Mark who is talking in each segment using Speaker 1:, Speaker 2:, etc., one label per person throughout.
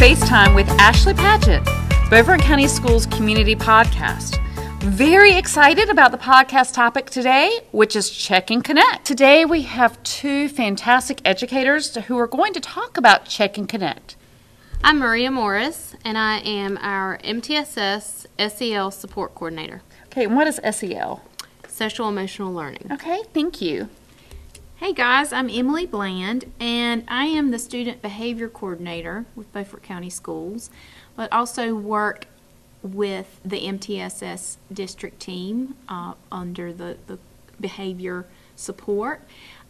Speaker 1: F.A.C.E. Time with Ashley Paget, Beaufort County Schools Community Podcast. Very excited about the podcast topic today, which is Check and Connect. Today we have two fantastic educators who are going to talk about Check and Connect.
Speaker 2: I'm Maria Morris, and I am our MTSS SEL support coordinator.
Speaker 1: Okay, and what is SEL?
Speaker 2: Social emotional learning.
Speaker 1: Okay, thank you.
Speaker 3: Hey guys, I'm Emily Bland, and I am the Student Behavior Coordinator with Beaufort County Schools, but also work with the MTSS district team uh, under the, the behavior support.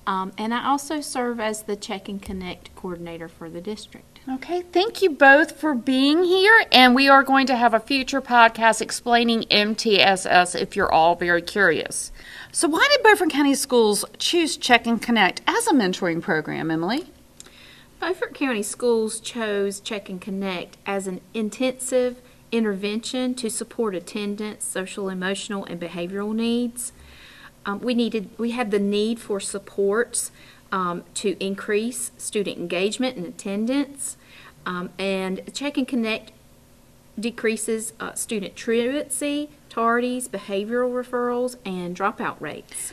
Speaker 3: Um, and I also serve as the Check and Connect coordinator for the district.
Speaker 1: Okay, thank you both for being here. And we are going to have a future podcast explaining MTSS if you're all very curious. So, why did Beaufort County Schools choose Check and Connect as a mentoring program, Emily?
Speaker 3: Beaufort County Schools chose Check and Connect as an intensive intervention to support attendance, social, emotional, and behavioral needs. Um, we needed, we had the need for supports um, to increase student engagement and attendance, um, and Check and Connect decreases uh, student truancy, tardies, behavioral referrals, and dropout rates.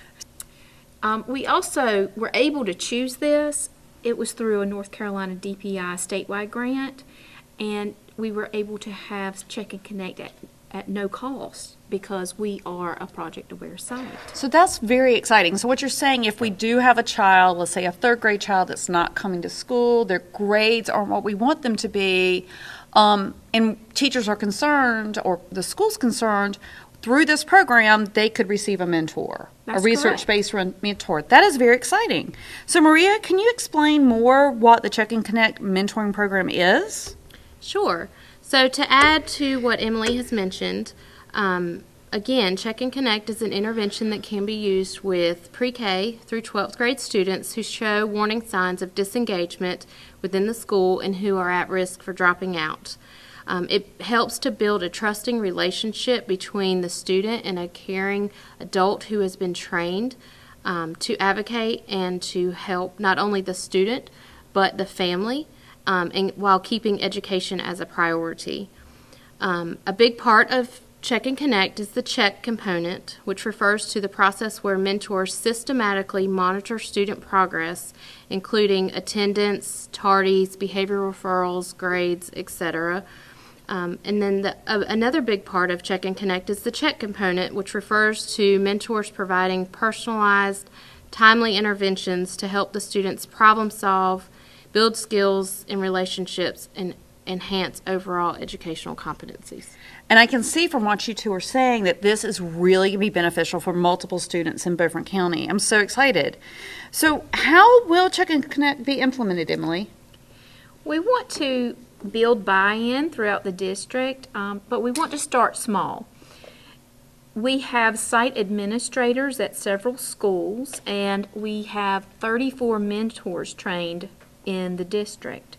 Speaker 3: Um, we also were able to choose this. It was through a North Carolina DPI statewide grant, and we were able to have Check and Connect at, no cost because we are a project aware site.
Speaker 1: So that's very exciting. So what you're saying, if we do have a child, let's say a third grade child that's not coming to school, their grades aren't what we want them to be, um, and teachers are concerned, or the school's concerned, through this program, they could receive a mentor,
Speaker 3: That's
Speaker 1: a research based mentor. That is very exciting. So, Maria, can you explain more what the Check and Connect mentoring program is?
Speaker 2: Sure. So, to add to what Emily has mentioned, um, again, Check and Connect is an intervention that can be used with pre K through 12th grade students who show warning signs of disengagement within the school and who are at risk for dropping out. Um, it helps to build a trusting relationship between the student and a caring adult who has been trained um, to advocate and to help not only the student but the family, um, and while keeping education as a priority. Um, a big part of Check and Connect is the check component, which refers to the process where mentors systematically monitor student progress, including attendance, tardies, behavior referrals, grades, etc. Um, and then the, uh, another big part of Check and Connect is the check component, which refers to mentors providing personalized, timely interventions to help the students problem solve, build skills and relationships, and enhance overall educational competencies.
Speaker 1: And I can see from what you two are saying that this is really going to be beneficial for multiple students in Beaufort County. I'm so excited. So, how will Check and Connect be implemented, Emily?
Speaker 3: We want to build buy in throughout the district, um, but we want to start small. We have site administrators at several schools, and we have 34 mentors trained in the district.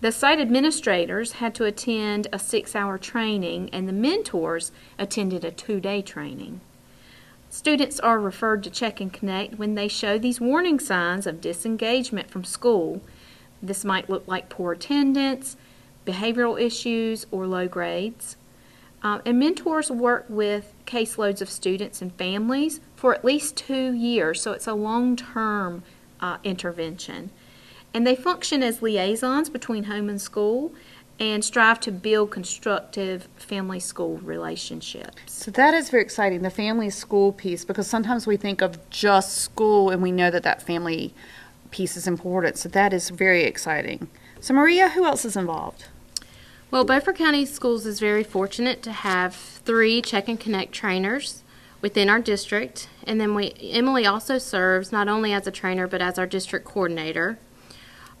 Speaker 3: The site administrators had to attend a six hour training, and the mentors attended a two day training. Students are referred to Check and Connect when they show these warning signs of disengagement from school. This might look like poor attendance, behavioral issues, or low grades. Um, and mentors work with caseloads of students and families for at least two years, so it's a long term uh, intervention and they function as liaisons between home and school and strive to build constructive family school relationships.
Speaker 1: So that is very exciting, the family school piece, because sometimes we think of just school and we know that that family piece is important. So that is very exciting. So, Maria, who else is involved?
Speaker 2: Well, Beaufort County Schools is very fortunate to have three Check and Connect trainers within our district. And then we, Emily also serves not only as a trainer but as our district coordinator.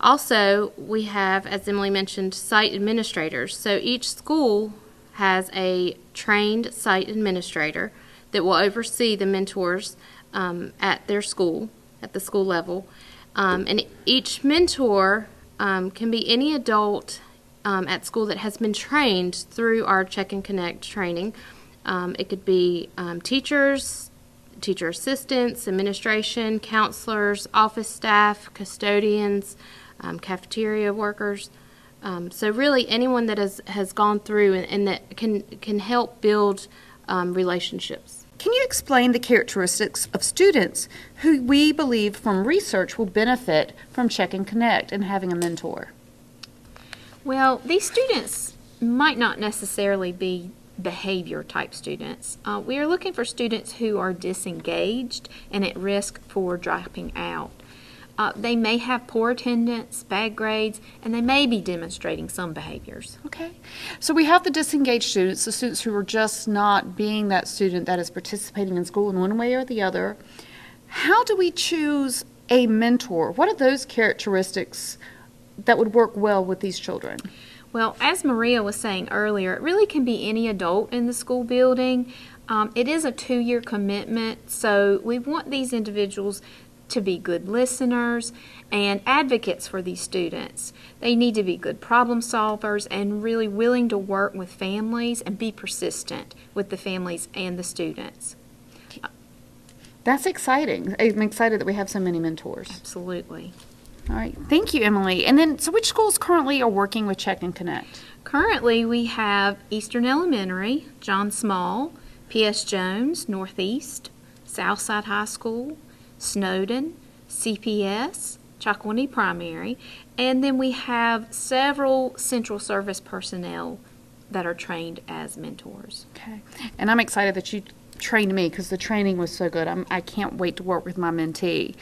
Speaker 2: Also, we have, as Emily mentioned, site administrators. So each school has a trained site administrator that will oversee the mentors um, at their school, at the school level. Um, and each mentor um, can be any adult um, at school that has been trained through our Check and Connect training. Um, it could be um, teachers, teacher assistants, administration, counselors, office staff, custodians, um, cafeteria workers, Um, so really, anyone that has, has gone through and, and that can can help build um, relationships.
Speaker 1: Can you explain the characteristics of students who we believe from research will benefit from Check and Connect and having a mentor?
Speaker 3: Well, these students might not necessarily be behavior type students. Uh, we are looking for students who are disengaged and at risk for dropping out. Uh, they may have poor attendance, bad grades, and they may be demonstrating some behaviors.
Speaker 1: Okay. So we have the disengaged students, the students who are just not being that student that is participating in school in one way or the other. How do we choose a mentor? What are those characteristics that would work well with these children?
Speaker 3: Well, as Maria was saying earlier, it really can be any adult in the school building. Um, it is a two year commitment, so we want these individuals to be good listeners and advocates for these students. They need to be good problem solvers and really willing to work with families and be persistent with the families and the students.
Speaker 1: That's exciting. I'm excited that we have so many mentors.
Speaker 3: Absolutely.
Speaker 1: All right. Thank you, Emily. And then, so which schools currently are working with Check and Connect?
Speaker 3: Currently, we have Eastern Elementary, John Small, P.S. Jones, Northeast, Southside High School, Snowden, CPS, Chocowinity Primary, and then we have several central service personnel that are trained as mentors.
Speaker 1: Okay. And I'm excited that you trained me because the training was so good. I'm, I can't wait to work with my mentee.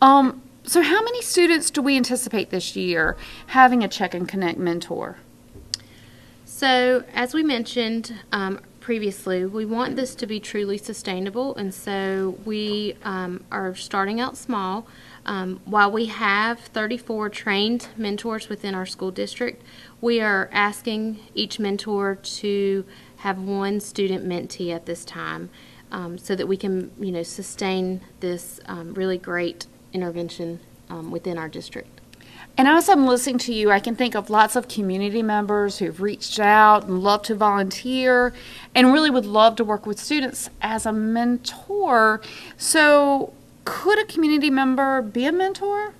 Speaker 1: Um, so, how many students do we anticipate this year having a Check and Connect mentor?
Speaker 2: So, as we mentioned um, previously, we want this to be truly sustainable, and so we um, are starting out small. Um, while we have 34 trained mentors within our school district, we are asking each mentor to have one student mentee at this time um, so that we can, you know, sustain this um, really great intervention um, within our district.
Speaker 1: And as I'm listening to you, I can think of lots of community members who've reached out and love to volunteer and really would love to work with students as a mentor. So, could a community member be a mentor?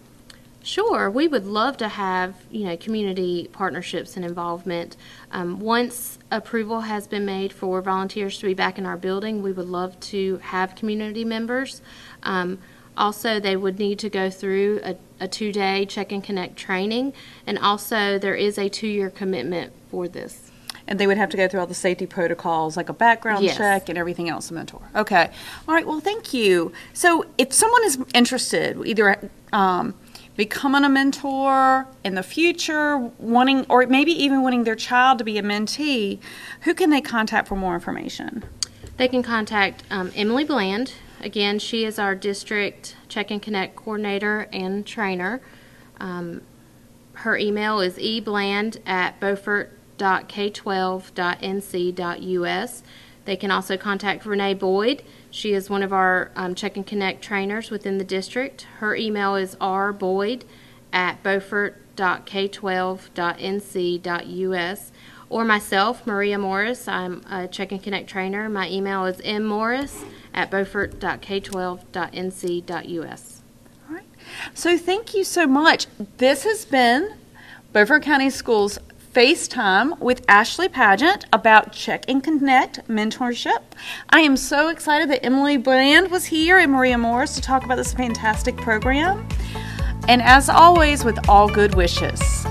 Speaker 2: Sure, we would love to have you know community partnerships and involvement. Um, once approval has been made for volunteers to be back in our building, we would love to have community members. Um, also, they would need to go through a, a two day check and connect training, and also there is a two year commitment for this.
Speaker 1: And they would have to go through all the safety protocols, like a background
Speaker 2: Yes.
Speaker 1: check and everything else, a mentor. Okay. All right. Well, thank you. So, if someone is interested, either um, becoming a mentor in the future, wanting, or maybe even wanting their child to be a mentee, who can they contact for more information?
Speaker 2: They can contact um, Emily Bland. Again, she is our district check and connect coordinator and trainer. Um, her email is ebland at beaufort.k12.nc.us. They can also contact Renee Boyd. She is one of our um, check and connect trainers within the district. Her email is rboyd at beaufort.k12.nc.us. Or myself, Maria Morris. I'm a check and connect trainer. My email is mmorris at beaufort.k12.nc.us.
Speaker 1: All right. So thank you so much. This has been Beaufort County Schools FaceTime with Ashley Pageant about Check and Connect mentorship. I am so excited that Emily Bland was here and Maria Morris to talk about this fantastic program. And as always, with all good wishes.